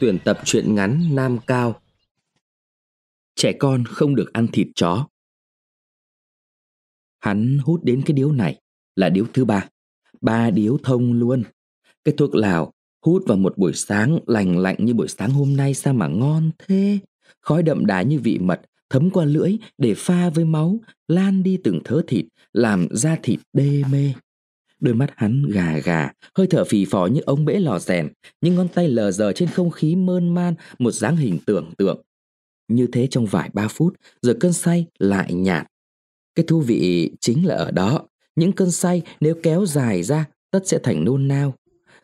tuyển tập truyện ngắn Nam Cao. Trẻ con không được ăn thịt chó. Hắn hút đến cái điếu này là điếu thứ ba. Ba điếu thông luôn. Cái thuốc lào hút vào một buổi sáng lành lạnh như buổi sáng hôm nay sao mà ngon thế. Khói đậm đà như vị mật thấm qua lưỡi để pha với máu, lan đi từng thớ thịt, làm da thịt đê mê. Đôi mắt hắn gà gà, hơi thở phì phò như ống bể lò rèn, những ngón tay lờ dờ trên không khí mơn man một dáng hình tưởng tượng. Như thế trong vài ba phút, rồi cơn say lại nhạt. Cái thú vị chính là ở đó, những cơn say nếu kéo dài ra tất sẽ thành nôn nao.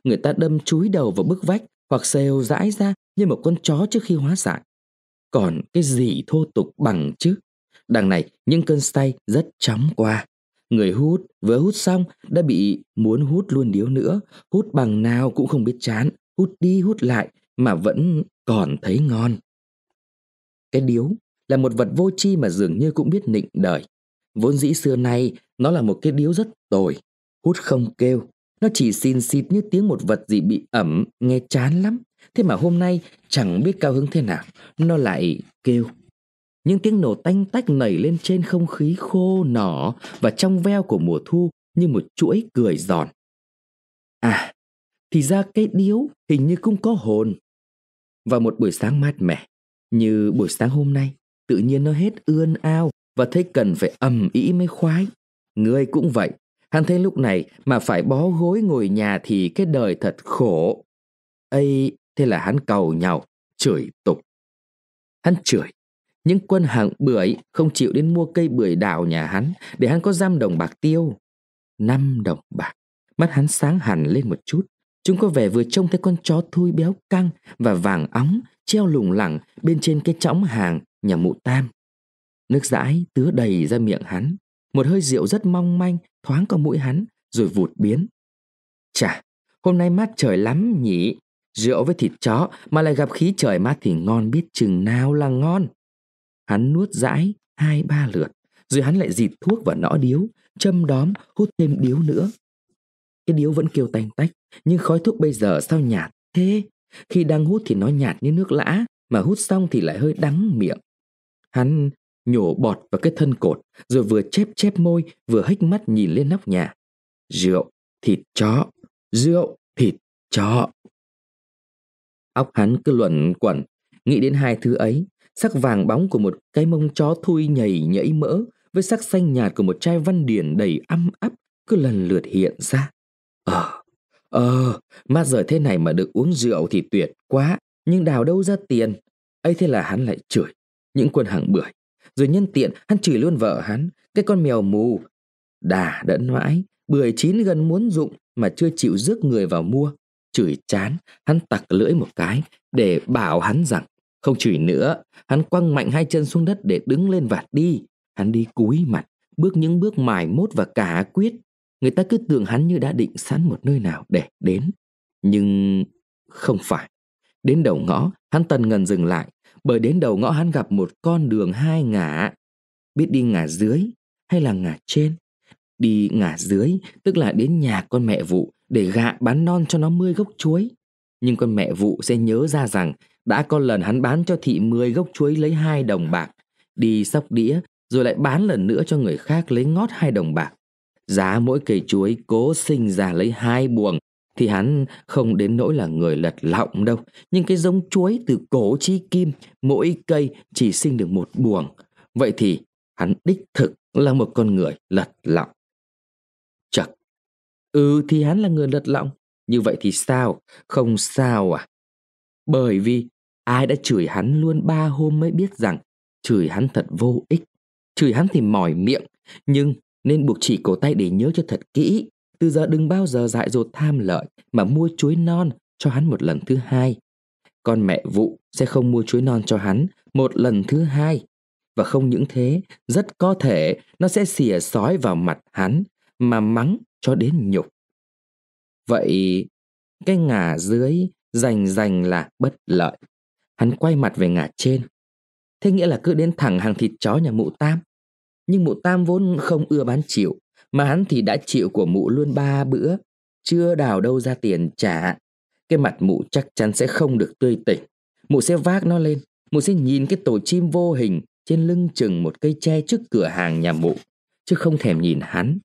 Người ta đâm chúi đầu vào bức vách hoặc xèo rãi ra như một con chó trước khi hóa dạng. Còn cái gì thô tục bằng chứ? Đằng này những cơn say rất chóng qua. Người hút vừa hút xong đã bị muốn hút luôn điếu nữa, hút bằng nào cũng không biết chán, hút đi hút lại mà vẫn còn thấy ngon. Cái điếu là một vật vô tri mà dường như cũng biết nịnh đời. Vốn dĩ xưa nay nó là một cái điếu rất tồi, hút không kêu. Nó chỉ xin xịt như tiếng một vật gì bị ẩm, nghe chán lắm. Thế mà hôm nay chẳng biết cao hứng thế nào, nó lại kêu những tiếng nổ tanh tách nảy lên trên không khí khô nỏ và trong veo của mùa thu như một chuỗi cười giòn. À, thì ra cái điếu hình như cũng có hồn. và một buổi sáng mát mẻ, như buổi sáng hôm nay, tự nhiên nó hết ươn ao và thấy cần phải ầm ĩ mới khoái. Người cũng vậy, hắn thấy lúc này mà phải bó gối ngồi nhà thì cái đời thật khổ. Ây, thế là hắn cầu nhau, chửi tục. Hắn chửi, những quân hạng bưởi không chịu đến mua cây bưởi đào nhà hắn để hắn có giam đồng bạc tiêu. Năm đồng bạc. Mắt hắn sáng hẳn lên một chút. Chúng có vẻ vừa trông thấy con chó thui béo căng và vàng óng treo lủng lẳng bên trên cái chõng hàng nhà mụ tam. Nước dãi tứa đầy ra miệng hắn. Một hơi rượu rất mong manh thoáng qua mũi hắn rồi vụt biến. Chà, hôm nay mát trời lắm nhỉ. Rượu với thịt chó mà lại gặp khí trời mát thì ngon biết chừng nào là ngon. Hắn nuốt dãi hai ba lượt, rồi hắn lại dịt thuốc vào nõ điếu, châm đóm hút thêm điếu nữa. Cái điếu vẫn kêu tanh tách, nhưng khói thuốc bây giờ sao nhạt thế? Khi đang hút thì nó nhạt như nước lã, mà hút xong thì lại hơi đắng miệng. Hắn nhổ bọt vào cái thân cột, rồi vừa chép chép môi, vừa hếch mắt nhìn lên nóc nhà. Rượu, thịt chó, rượu, thịt chó. Óc hắn cứ luẩn quẩn, nghĩ đến hai thứ ấy, sắc vàng bóng của một cái mông chó thui nhảy nhảy mỡ với sắc xanh nhạt của một chai văn điển đầy âm ấp cứ lần lượt hiện ra. Ờ, ờ, mà giờ thế này mà được uống rượu thì tuyệt quá, nhưng đào đâu ra tiền. ấy thế là hắn lại chửi những quân hàng bưởi. Rồi nhân tiện hắn chửi luôn vợ hắn, cái con mèo mù. Đà đẫn mãi, bưởi chín gần muốn dụng mà chưa chịu rước người vào mua. Chửi chán, hắn tặc lưỡi một cái để bảo hắn rằng không chửi nữa, hắn quăng mạnh hai chân xuống đất để đứng lên và đi. Hắn đi cúi mặt, bước những bước mài mốt và cả quyết. Người ta cứ tưởng hắn như đã định sẵn một nơi nào để đến. Nhưng không phải. Đến đầu ngõ, hắn tần ngần dừng lại, bởi đến đầu ngõ hắn gặp một con đường hai ngả. Biết đi ngả dưới hay là ngả trên? Đi ngả dưới, tức là đến nhà con mẹ vụ để gạ bán non cho nó mươi gốc chuối. Nhưng con mẹ vụ sẽ nhớ ra rằng đã có lần hắn bán cho thị 10 gốc chuối lấy 2 đồng bạc, đi sóc đĩa rồi lại bán lần nữa cho người khác lấy ngót 2 đồng bạc. Giá mỗi cây chuối cố sinh ra lấy hai buồng thì hắn không đến nỗi là người lật lọng đâu. Nhưng cái giống chuối từ cổ chi kim mỗi cây chỉ sinh được một buồng. Vậy thì hắn đích thực là một con người lật lọng. Chật, ừ thì hắn là người lật lọng. Như vậy thì sao? Không sao à? Bởi vì Ai đã chửi hắn luôn ba hôm mới biết rằng chửi hắn thật vô ích. Chửi hắn thì mỏi miệng, nhưng nên buộc chỉ cổ tay để nhớ cho thật kỹ. Từ giờ đừng bao giờ dại dột tham lợi mà mua chuối non cho hắn một lần thứ hai. Con mẹ vụ sẽ không mua chuối non cho hắn một lần thứ hai. Và không những thế, rất có thể nó sẽ xỉa sói vào mặt hắn mà mắng cho đến nhục. Vậy cái ngả dưới rành rành là bất lợi. Hắn quay mặt về ngả trên. Thế nghĩa là cứ đến thẳng hàng thịt chó nhà mụ Tam. Nhưng mụ Tam vốn không ưa bán chịu, mà hắn thì đã chịu của mụ luôn ba bữa, chưa đào đâu ra tiền trả. cái mặt mụ chắc chắn sẽ không được tươi tỉnh. Mụ sẽ vác nó lên, mụ sẽ nhìn cái tổ chim vô hình trên lưng chừng một cây tre trước cửa hàng nhà mụ, chứ không thèm nhìn hắn.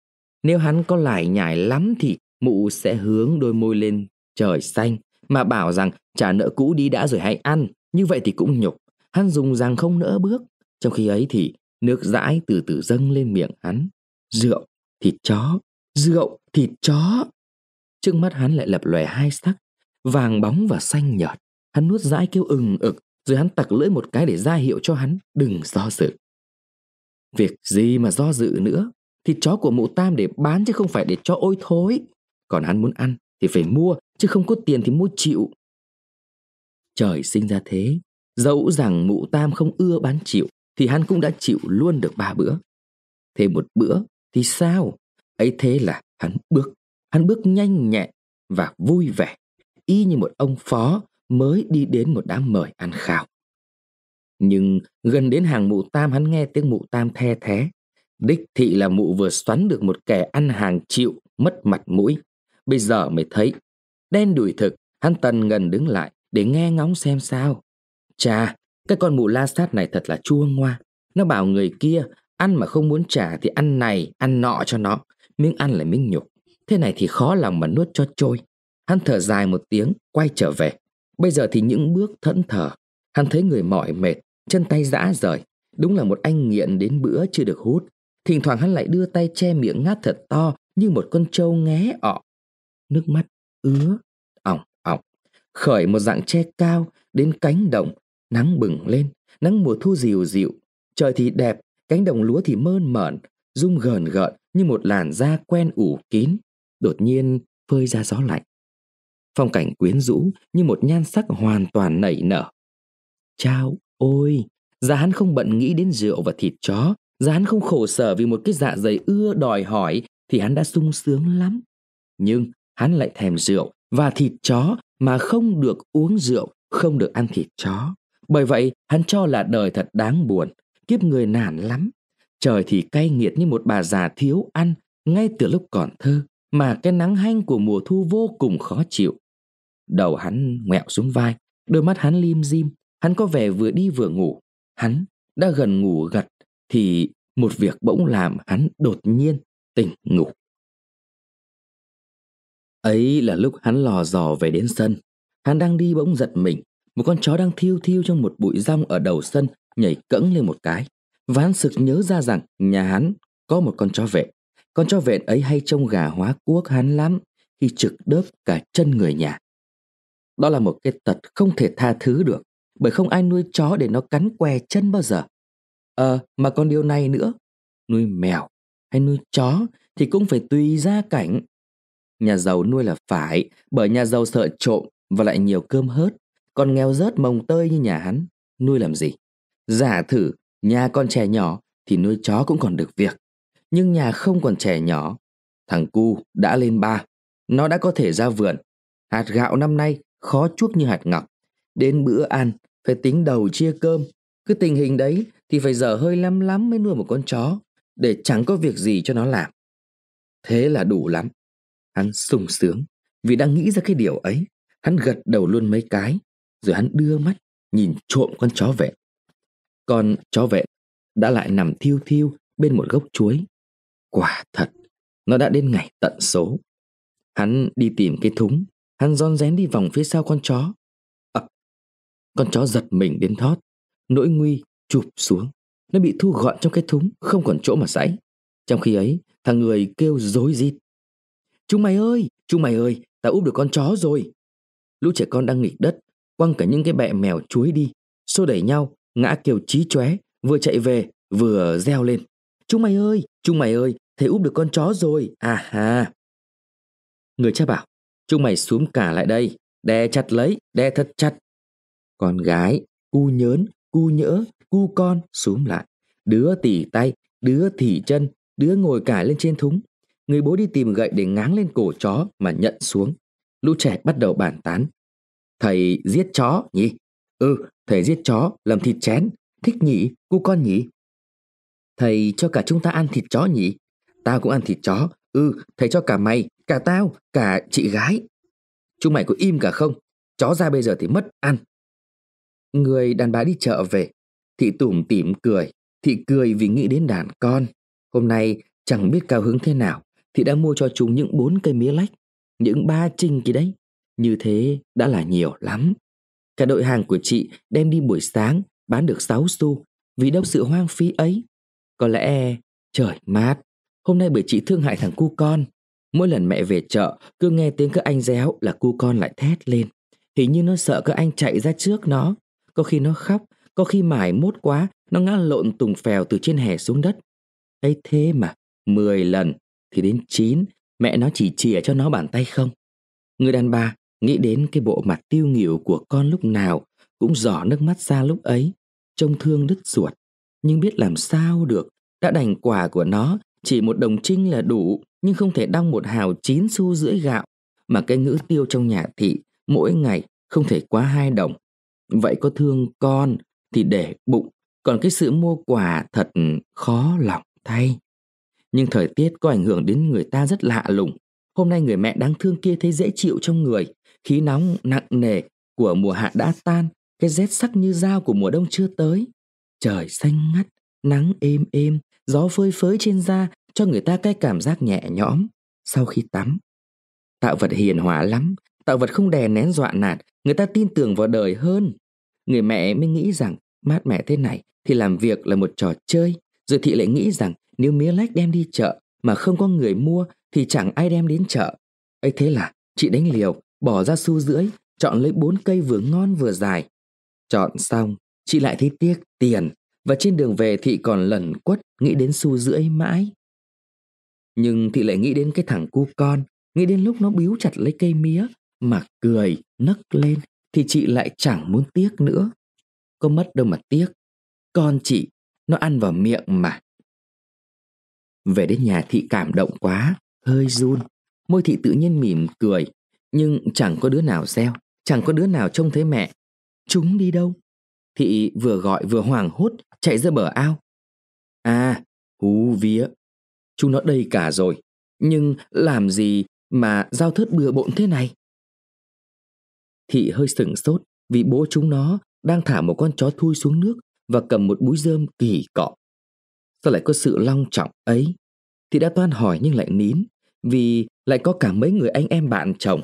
Nếu hắn có lải nhải lắm thì mụ sẽ hướng đôi môi lên trời xanh mà bảo rằng trả nợ cũ đi đã rồi hãy ăn. Như vậy thì cũng nhục. Hắn dùng rằng không nỡ bước. Trong khi ấy thì nước dãi từ từ dâng lên miệng hắn. Rượu, thịt chó, rượu, thịt chó. Trước mắt hắn lại lập lòe hai sắc, vàng bóng và xanh nhợt. Hắn nuốt dãi kêu ừng ực, rồi hắn tặc lưỡi một cái để ra hiệu cho hắn đừng do dự. Việc gì mà do dự nữa, thịt chó của mụ tam để bán chứ không phải để cho ôi thối. Còn hắn muốn ăn thì phải mua, chứ không có tiền thì mua chịu. Trời sinh ra thế, dẫu rằng mụ tam không ưa bán chịu, thì hắn cũng đã chịu luôn được ba bữa. Thêm một bữa thì sao? Ấy thế là hắn bước, hắn bước nhanh nhẹn và vui vẻ, y như một ông phó mới đi đến một đám mời ăn khảo. Nhưng gần đến hàng mụ tam hắn nghe tiếng mụ tam the thế. Đích thị là mụ vừa xoắn được một kẻ ăn hàng chịu, mất mặt mũi. Bây giờ mới thấy, đen đùi thực, hắn tần ngần đứng lại để nghe ngóng xem sao. Chà, cái con mụ la sát này thật là chua ngoa. Nó bảo người kia, ăn mà không muốn trả thì ăn này, ăn nọ cho nó. Miếng ăn là miếng nhục. Thế này thì khó lòng mà nuốt cho trôi. Hắn thở dài một tiếng, quay trở về. Bây giờ thì những bước thẫn thờ. Hắn thấy người mỏi mệt, chân tay dã rời. Đúng là một anh nghiện đến bữa chưa được hút. Thỉnh thoảng hắn lại đưa tay che miệng ngát thật to như một con trâu ngé ọ. Nước mắt ứa. Khởi một dạng che cao đến cánh đồng, nắng bừng lên, nắng mùa thu dịu dịu. Trời thì đẹp, cánh đồng lúa thì mơn mởn, rung gờn gợn như một làn da quen ủ kín. Đột nhiên phơi ra gió lạnh. Phong cảnh quyến rũ như một nhan sắc hoàn toàn nảy nở. Chao ôi, giá hắn không bận nghĩ đến rượu và thịt chó, giá hắn không khổ sở vì một cái dạ dày ưa đòi hỏi thì hắn đã sung sướng lắm. Nhưng hắn lại thèm rượu và thịt chó mà không được uống rượu, không được ăn thịt chó. Bởi vậy, hắn cho là đời thật đáng buồn, kiếp người nản lắm. Trời thì cay nghiệt như một bà già thiếu ăn ngay từ lúc còn thơ, mà cái nắng hanh của mùa thu vô cùng khó chịu. Đầu hắn ngoẹo xuống vai, đôi mắt hắn lim dim, hắn có vẻ vừa đi vừa ngủ. Hắn đã gần ngủ gật thì một việc bỗng làm hắn đột nhiên tỉnh ngủ. Ấy là lúc hắn lò dò về đến sân. Hắn đang đi bỗng giật mình. Một con chó đang thiêu thiêu trong một bụi rong ở đầu sân nhảy cẫng lên một cái. Và hắn sực nhớ ra rằng nhà hắn có một con chó vệ. Con chó vệ ấy hay trông gà hóa cuốc hắn lắm khi trực đớp cả chân người nhà. Đó là một cái tật không thể tha thứ được bởi không ai nuôi chó để nó cắn què chân bao giờ. Ờ, mà còn điều này nữa, nuôi mèo hay nuôi chó thì cũng phải tùy gia cảnh. Nhà giàu nuôi là phải, bởi nhà giàu sợ trộm và lại nhiều cơm hớt, còn nghèo rớt mồng tơi như nhà hắn, nuôi làm gì? Giả thử, nhà con trẻ nhỏ thì nuôi chó cũng còn được việc. Nhưng nhà không còn trẻ nhỏ, thằng cu đã lên ba, nó đã có thể ra vườn. Hạt gạo năm nay khó chuốc như hạt ngọc. Đến bữa ăn, phải tính đầu chia cơm. Cứ tình hình đấy thì phải dở hơi lắm lắm mới nuôi một con chó, để chẳng có việc gì cho nó làm. Thế là đủ lắm. Hắn sung sướng vì đã nghĩ ra cái điều ấy. Hắn gật đầu luôn mấy cái, rồi hắn đưa mắt nhìn trộm con chó vẹn. Con chó vẹn đã lại nằm thiêu thiêu bên một gốc chuối. Quả thật, nó đã đến ngày tận số. Hắn đi tìm cái thúng, hắn ron rén đi vòng phía sau con chó. À, con chó giật mình đến thót, nỗi nguy chụp xuống. Nó bị thu gọn trong cái thúng, không còn chỗ mà sãy. Trong khi ấy, thằng người kêu rối rít. Chúng mày ơi, chúng mày ơi, ta úp được con chó rồi. Lũ trẻ con đang nghịch đất, quăng cả những cái bẹ mèo chuối đi, xô đẩy nhau, ngã kêu chí chóe, vừa chạy về, vừa reo lên. Chúng mày ơi, chúng mày ơi, thầy úp được con chó rồi, à ha. Người cha bảo, chúng mày xuống cả lại đây, đè chặt lấy, đè thật chặt. Con gái, cu nhớn, cu nhỡ, cu con xuống lại. Đứa tỉ tay, đứa tỉ chân, đứa ngồi cả lên trên thúng. Người bố đi tìm gậy để ngáng lên cổ chó mà nhận xuống. Lũ trẻ bắt đầu bàn tán. Thầy giết chó nhỉ? Ừ, thầy giết chó, làm thịt chén. Thích nhỉ, cu con nhỉ? Thầy cho cả chúng ta ăn thịt chó nhỉ? Tao cũng ăn thịt chó. Ừ, thầy cho cả mày, cả tao, cả chị gái. Chúng mày có im cả không? Chó ra bây giờ thì mất ăn. Người đàn bà đi chợ về. Thị tủm tỉm cười. Thị cười vì nghĩ đến đàn con. Hôm nay chẳng biết cao hứng thế nào thì đã mua cho chúng những bốn cây mía lách. Những ba trinh kia đấy. Như thế đã là nhiều lắm. Cả đội hàng của chị đem đi buổi sáng bán được 6 xu vì đâu sự hoang phí ấy. Có lẽ trời mát, hôm nay bởi chị thương hại thằng cu con. Mỗi lần mẹ về chợ cứ nghe tiếng các anh réo là cu con lại thét lên. Hình như nó sợ các anh chạy ra trước nó. Có khi nó khóc, có khi mải mốt quá, nó ngã lộn tùng phèo từ trên hè xuống đất. ấy thế mà, 10 lần thì đến 9, mẹ nó chỉ chìa cho nó bàn tay không. Người đàn bà nghĩ đến cái bộ mặt tiêu nghỉu của con lúc nào cũng giỏ nước mắt ra lúc ấy, trông thương đứt ruột. Nhưng biết làm sao được, đã đành quà của nó chỉ một đồng trinh là đủ, nhưng không thể đong một hào chín xu rưỡi gạo, mà cái ngữ tiêu trong nhà thị mỗi ngày không thể quá hai đồng. Vậy có thương con thì để bụng, còn cái sự mua quà thật khó lòng thay. Nhưng thời tiết có ảnh hưởng đến người ta rất lạ lùng. Hôm nay người mẹ đáng thương kia thấy dễ chịu trong người, khí nóng nặng nề của mùa hạ đã tan, cái rét sắc như dao của mùa đông chưa tới. Trời xanh ngắt, nắng êm êm, gió phơi phới trên da cho người ta cái cảm giác nhẹ nhõm sau khi tắm. Tạo vật hiền hòa lắm, tạo vật không đè nén dọa nạt, người ta tin tưởng vào đời hơn. Người mẹ mới nghĩ rằng mát mẻ thế này thì làm việc là một trò chơi, rồi thị lại nghĩ rằng nếu mía lách đem đi chợ mà không có người mua thì chẳng ai đem đến chợ. ấy thế là chị đánh liều, bỏ ra xu rưỡi, chọn lấy bốn cây vừa ngon vừa dài. Chọn xong, chị lại thấy tiếc tiền và trên đường về thị còn lẩn quất nghĩ đến xu rưỡi mãi. Nhưng thị lại nghĩ đến cái thằng cu con, nghĩ đến lúc nó biếu chặt lấy cây mía mà cười nấc lên thì chị lại chẳng muốn tiếc nữa. Có mất đâu mà tiếc. Con chị, nó ăn vào miệng mà. Về đến nhà thị cảm động quá, hơi run. Môi thị tự nhiên mỉm cười, nhưng chẳng có đứa nào reo, chẳng có đứa nào trông thấy mẹ. Chúng đi đâu? Thị vừa gọi vừa hoảng hốt chạy ra bờ ao. À, hú vía, chúng nó đây cả rồi, nhưng làm gì mà giao thớt bừa bộn thế này? Thị hơi sửng sốt vì bố chúng nó đang thả một con chó thui xuống nước và cầm một búi rơm kỳ cọ. Sao lại có sự long trọng ấy? Thị đã toan hỏi nhưng lại nín vì lại có cả mấy người anh em bạn chồng.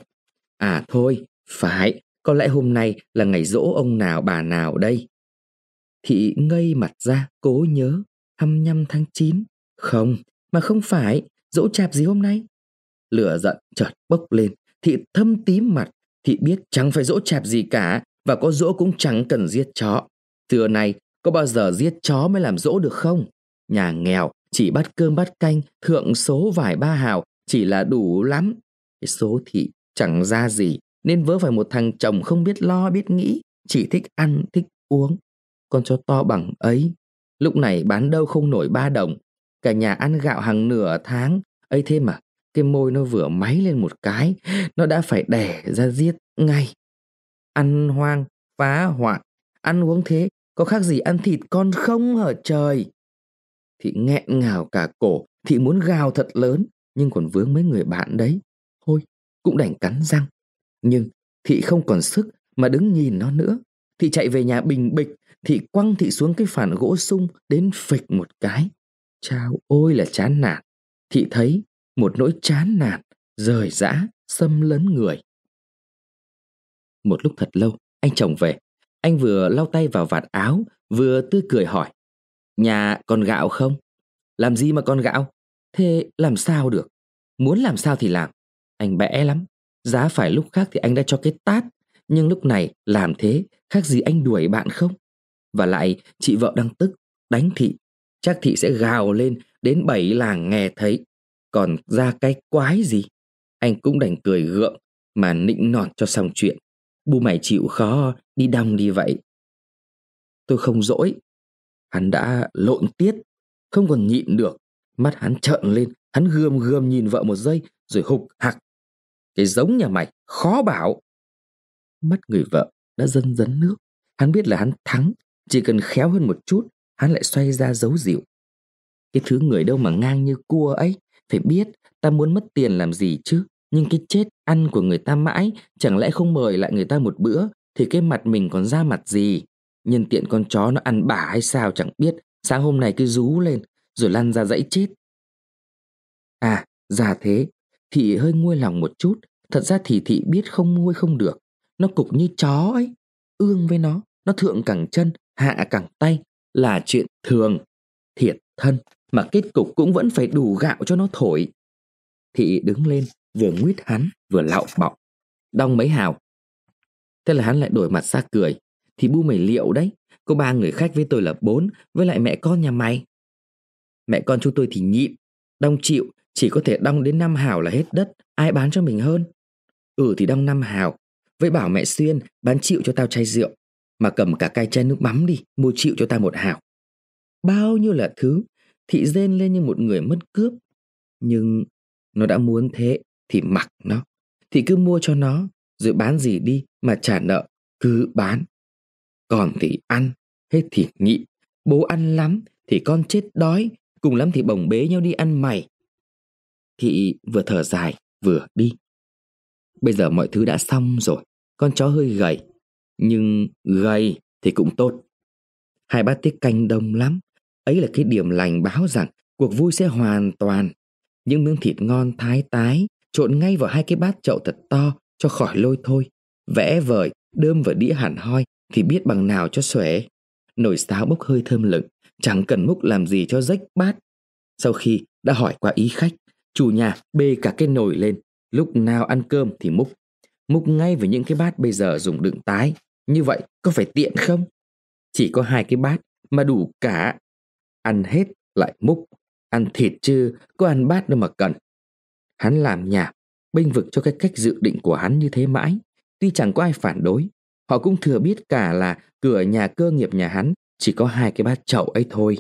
À thôi, phải, có lẽ hôm nay là ngày dỗ ông nào bà nào đây. Thị ngây mặt ra, cố nhớ, 25 tháng 9. Không, mà không phải, dỗ chạp gì hôm nay? Lửa giận chợt bốc lên, thị thâm tím mặt, thị biết chẳng phải dỗ chạp gì cả, và có dỗ cũng chẳng cần giết chó. Xưa này, có bao giờ giết chó mới làm dỗ được không? Nhà nghèo, chỉ bắt cơm bắt canh, thượng số vài ba hào, chỉ là đủ lắm. Cái số thị chẳng ra gì, nên vớ phải một thằng chồng không biết lo biết nghĩ, chỉ thích ăn, thích uống con chó to bằng ấy. Lúc này bán đâu không nổi ba đồng. Cả nhà ăn gạo hàng nửa tháng. ấy thế mà, cái môi nó vừa máy lên một cái, nó đã phải đẻ ra giết ngay. Ăn hoang, phá hoại, ăn uống thế, có khác gì ăn thịt con không hở trời. Thị nghẹn ngào cả cổ, thị muốn gào thật lớn, nhưng còn vướng mấy người bạn đấy. Thôi, cũng đành cắn răng. Nhưng thị không còn sức mà đứng nhìn nó nữa. Thị chạy về nhà bình bịch, thị quăng thị xuống cái phản gỗ sung đến phịch một cái. Chao ôi là chán nản. Thị thấy một nỗi chán nản, rời rã, xâm lấn người. Một lúc thật lâu, anh chồng về. Anh vừa lau tay vào vạt áo, vừa tươi cười hỏi. Nhà còn gạo không? Làm gì mà còn gạo? Thế làm sao được? Muốn làm sao thì làm. Anh bẽ lắm. Giá phải lúc khác thì anh đã cho cái tát. Nhưng lúc này làm thế khác gì anh đuổi bạn không? Và lại chị vợ đang tức, đánh thị. Chắc thị sẽ gào lên đến bảy làng nghe thấy. Còn ra cái quái gì? Anh cũng đành cười gượng mà nịnh nọt cho xong chuyện. Bu mày chịu khó đi đong đi vậy. Tôi không dỗi. Hắn đã lộn tiết, không còn nhịn được. Mắt hắn trợn lên, hắn gươm gươm nhìn vợ một giây rồi hục hặc. Cái giống nhà mày, khó bảo. Mắt người vợ đã dần dấn nước. Hắn biết là hắn thắng chỉ cần khéo hơn một chút, hắn lại xoay ra giấu dịu. Cái thứ người đâu mà ngang như cua ấy, phải biết ta muốn mất tiền làm gì chứ. Nhưng cái chết ăn của người ta mãi Chẳng lẽ không mời lại người ta một bữa Thì cái mặt mình còn ra mặt gì Nhân tiện con chó nó ăn bả hay sao chẳng biết. Sáng hôm nay cứ rú lên, Rồi lăn ra dãy chết. À ra thế, Thị hơi nguôi lòng một chút. Thật ra thì thị biết không nguôi không được. Nó cục như chó ấy, Ương với nó. Nó thượng cẳng chân, Hạ cẳng tay Là chuyện thường, Thiệt thân. Mà kết cục cũng vẫn phải đủ gạo cho nó thổi. Thị đứng lên, Vừa nguyết hắn, vừa lạo bọng Đong mấy hào. Thế là hắn lại đổi mặt ra cười. Thì bu mày liệu đấy. Có ba người khách với tôi là bốn, Với lại mẹ con nhà mày. Mẹ con chúng tôi thì nhịn, Đong chịu, chỉ có thể đong đến năm hào là hết đất, Ai bán cho mình hơn? Ừ thì đong năm hào, Với bảo mẹ Xuyên bán chịu cho tao chai rượu, Mà cầm cả cái chai nước mắm đi, Mua chịu cho tao một hào. Bao nhiêu là thứ, Thị rên lên như một người mất cướp. Nhưng nó đã muốn thế Thì mặc nó, Thì cứ mua cho nó, Rồi bán gì đi mà trả nợ, Cứ bán. Còn thì ăn Hết thì nhị. Bố ăn lắm Thì con chết đói Cùng lắm thì bồng bế nhau đi ăn mày. Thị vừa thở dài vừa đi. Bây giờ mọi thứ đã xong rồi Con chó hơi gầy Nhưng gầy thì cũng tốt. Hai bát tiết canh đông lắm Ấy là cái điểm lành báo rằng Cuộc vui sẽ hoàn toàn. Những miếng thịt ngon thái tái Trộn ngay vào hai cái bát chậu thật to Cho khỏi lôi thôi Vẽ vời, đơm vào đĩa hẳn hoi. Thì biết bằng nào cho xuể Nồi sáo bốc hơi thơm lừng, Chẳng cần múc làm gì cho rách bát. Sau khi đã hỏi qua ý khách, Chủ nhà bê cả cái nồi lên, Lúc nào ăn cơm thì múc. Múc ngay với những cái bát bây giờ dùng đựng tái, Như vậy có phải tiện không? Chỉ có hai cái bát mà đủ cả. Ăn hết lại múc, Ăn thịt chứ có ăn bát đâu mà cần. Hắn làm nhà, Bênh vực cho cái cách dự định của hắn như thế mãi, Tuy chẳng có ai phản đối. Họ cũng thừa biết cả là cửa nhà cơ nghiệp nhà hắn Chỉ có hai cái bát chậu ấy thôi.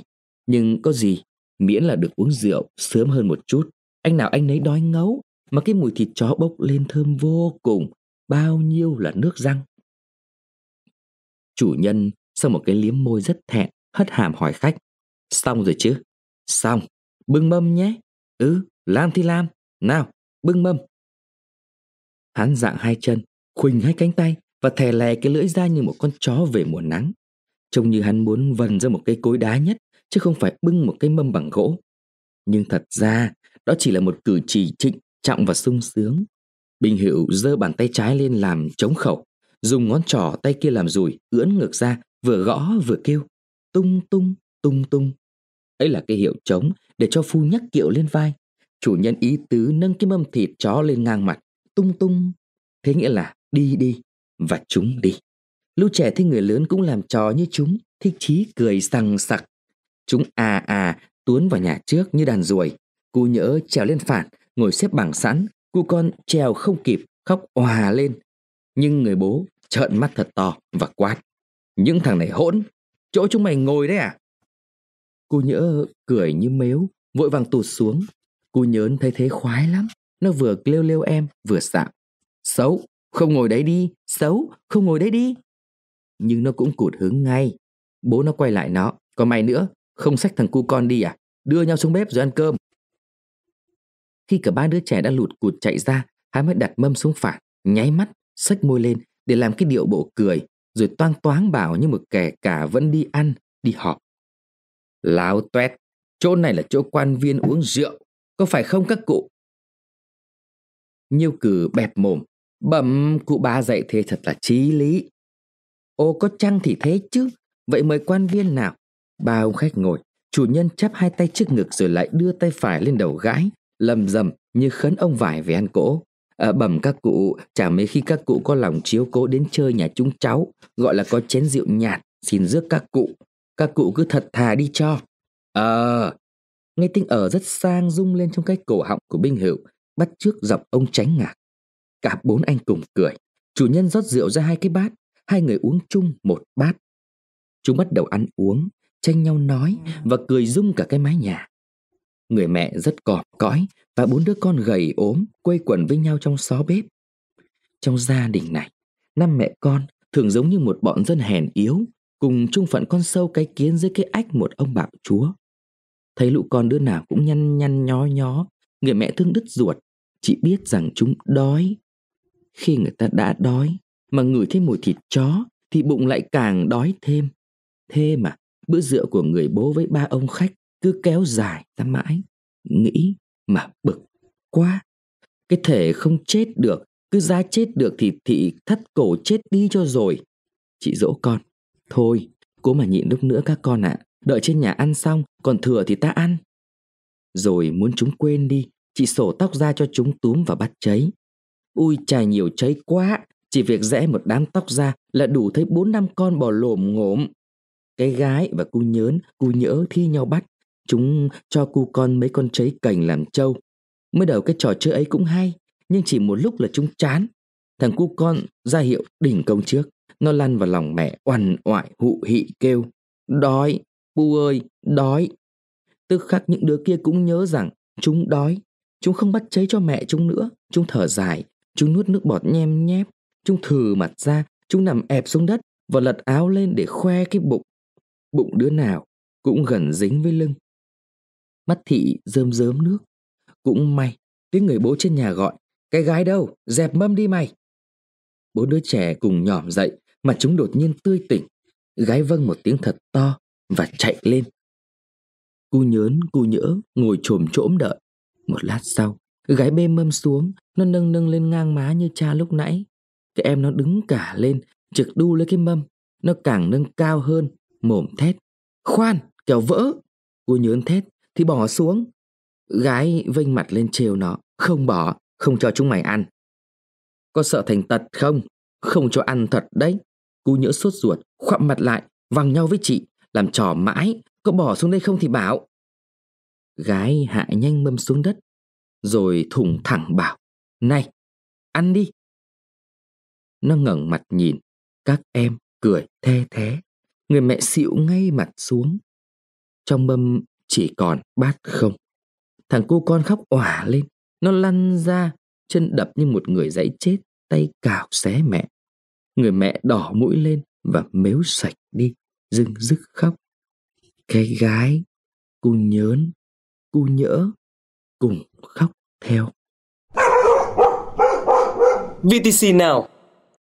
Nhưng có gì? Miễn là được uống rượu sớm hơn một chút. Anh nào anh nấy đói ngấu, Mà cái mùi thịt chó bốc lên thơm vô cùng. Bao nhiêu là nước răng? Chủ nhân sau một cái liếm môi rất thẹn, Hất hàm hỏi khách. Xong rồi chứ? Xong. Bưng mâm nhé. Ừ làm thì làm Nào, bưng mâm. Hắn dạng hai chân, Khuỳnh hai cánh tay và thè lè cái lưỡi ra như một con chó về mùa nắng. Trông như hắn muốn vần ra một cây cối đá nhất, Chứ không phải bưng một cái mâm bằng gỗ. Nhưng thật ra, Đó chỉ là một cử chỉ trịnh trọng và sung sướng. Bình Hữu giơ bàn tay trái lên làm chống khẩu, Dùng ngón trỏ tay kia làm rùi Ưỡn ngược ra, Vừa gõ vừa kêu, Tung tung tung tung. Ấy là cái hiệu trống để cho phu nhắc kiệu lên vai. Chủ nhân ý tứ nâng cái mâm thịt chó lên ngang mặt, tung tung. Thế nghĩa là, đi đi và chúng đi. Lũ trẻ thấy người lớn cũng làm trò như chúng thích chí cười sằng sặc. Chúng à à tuốn vào nhà trước như đàn ruồi. Cu nhỡ trèo lên phản ngồi xếp bằng sẵn. Cu con trèo không kịp khóc òa lên. Nhưng người bố trợn mắt thật to và quát. Những thằng này hỗn chỗ chúng mày ngồi đấy à? Cô nhỡ cười như mếu, vội vàng tụt xuống. Cô nhớn thấy thế khoái lắm. Nó vừa lêu lêu em, vừa sạm. Xấu, không ngồi đấy đi. Xấu, không ngồi đấy đi. Nhưng nó cũng cụt hứng ngay. Bố nó quay lại nó. Còn mày nữa, không xách thằng cu con đi à? Đưa nhau xuống bếp rồi ăn cơm. Khi cả ba đứa trẻ đã lụt cụt chạy ra, hắn mới đặt mâm xuống phản, nháy mắt, xách môi lên để làm cái điệu bộ cười, rồi toang toáng bảo như một kẻ cả vẫn đi ăn, đi họp. Láo tuét, chỗ này là chỗ quan viên uống rượu, có phải không các cụ? Nhiêu cử bẹp mồm, bẩm cụ ba dạy thế thật là trí lý. Ô có chăng thì thế chứ, vậy mời quan viên nào? Ba ông khách ngồi, chủ nhân chắp hai tay trước ngực rồi lại đưa tay phải lên đầu gái, lầm rầm như khấn ông vải về ăn cỗ. À, bẩm các cụ, chả mấy khi các cụ có lòng chiếu cố đến chơi nhà chúng cháu, gọi là có chén rượu nhạt, xin rước các cụ. Các cụ cứ thật thà đi cho. Ờ, nghe tiếng ở rất sang rung lên trong cái cổ họng của binh hữu, bắt trước dọc ông tránh ngạc. Cả bốn anh cùng cười, chủ nhân rót rượu ra hai cái bát, hai người uống chung một bát. Chúng bắt đầu ăn uống, tranh nhau nói và cười rung cả cái mái nhà. Người mẹ rất cọp cõi và bốn đứa con gầy ốm quây quần với nhau trong xó bếp. Trong gia đình này, năm mẹ con thường giống như một bọn dân hèn yếu cùng chung phận con sâu cái kiến dưới cái ách một ông bạo chúa. Thấy lũ con đứa nào cũng nhăn nhăn nhó nhó, người mẹ thương đứt ruột, chỉ biết rằng chúng đói. Khi người ta đã đói mà ngửi thấy mùi thịt chó thì bụng lại càng đói thêm. Thế mà bữa rượu của người bố với ba ông khách cứ kéo dài ra mãi. Nghĩ mà bực quá. Cái thể không chết được, cứ ra chết được thì thị thắt cổ chết đi cho rồi. Chị dỗ con, thôi, cố mà nhịn lúc nữa các con ạ, à. đợi trên nhà ăn xong, còn thừa thì ta ăn. Rồi muốn chúng quên đi, chị sổ tóc ra cho chúng túm và bắt cháy. Ui chà nhiều cháy quá, chỉ việc rẽ một đám tóc ra là đủ thấy bốn năm con bò lồm ngổm. Cái gái và cu nhớn, cu nhỡ thi nhau bắt. Chúng cho cu con mấy con cháy cành làm trâu. Mới đầu cái trò chơi ấy cũng hay, nhưng chỉ một lúc là chúng chán. Thằng cu con ra hiệu đỉnh công trước. Nó lăn vào lòng mẹ oằn oại hụ hị kêu. Đói, bu ơi, đói. Tức khắc những đứa kia cũng nhớ rằng chúng đói. Chúng không bắt cháy cho mẹ chúng nữa. Chúng thở dài, chúng nuốt nước bọt nhem nhép. Chúng thừ mặt ra, chúng nằm ẹp xuống đất và lật áo lên để khoe cái bụng. Bụng đứa nào cũng gần dính với lưng. Mắt thị rơm rớm nước. Cũng may, tiếng người bố trên nhà gọi. Cái gái đâu, dẹp mâm đi mày. Bố đứa trẻ cùng nhỏm dậy mà chúng đột nhiên tươi tỉnh. Gái vâng một tiếng thật to và chạy lên. Cu nhớn, cu nhỡ ngồi trồm trỗm đợi. Một lát sau, gái bê mâm xuống, nó nâng nâng lên ngang má như cha lúc nãy. Cái em nó đứng cả lên, trực đu lấy cái mâm. Nó càng nâng cao hơn, mồm thét. Khoan, kẻo vỡ. Cô nhớn thét, thì bỏ xuống. Gái vênh mặt lên trêu nó. Không bỏ, không cho chúng mày ăn. Có sợ thành tật không? Không cho ăn thật đấy. Cú nhỡ sốt ruột, khoạm mặt lại, văng nhau với chị. Làm trò mãi, có bỏ xuống đây không thì bảo. Gái hạ nhanh mâm xuống đất, rồi thủng thẳng bảo. Này, ăn đi. Nó ngẩng mặt nhìn, các em cười the thế. Người mẹ xịu ngay mặt xuống. Trong mâm chỉ còn bát không. Thằng cô con khóc òa lên. Nó lăn ra, chân đập như một người dãy chết, tay cào xé mẹ. Người mẹ đỏ mũi lên và mếu sạch đi, dưng dứt khóc. Cái gái, cu nhớn, cu nhỡ, cùng khóc theo. VTC nào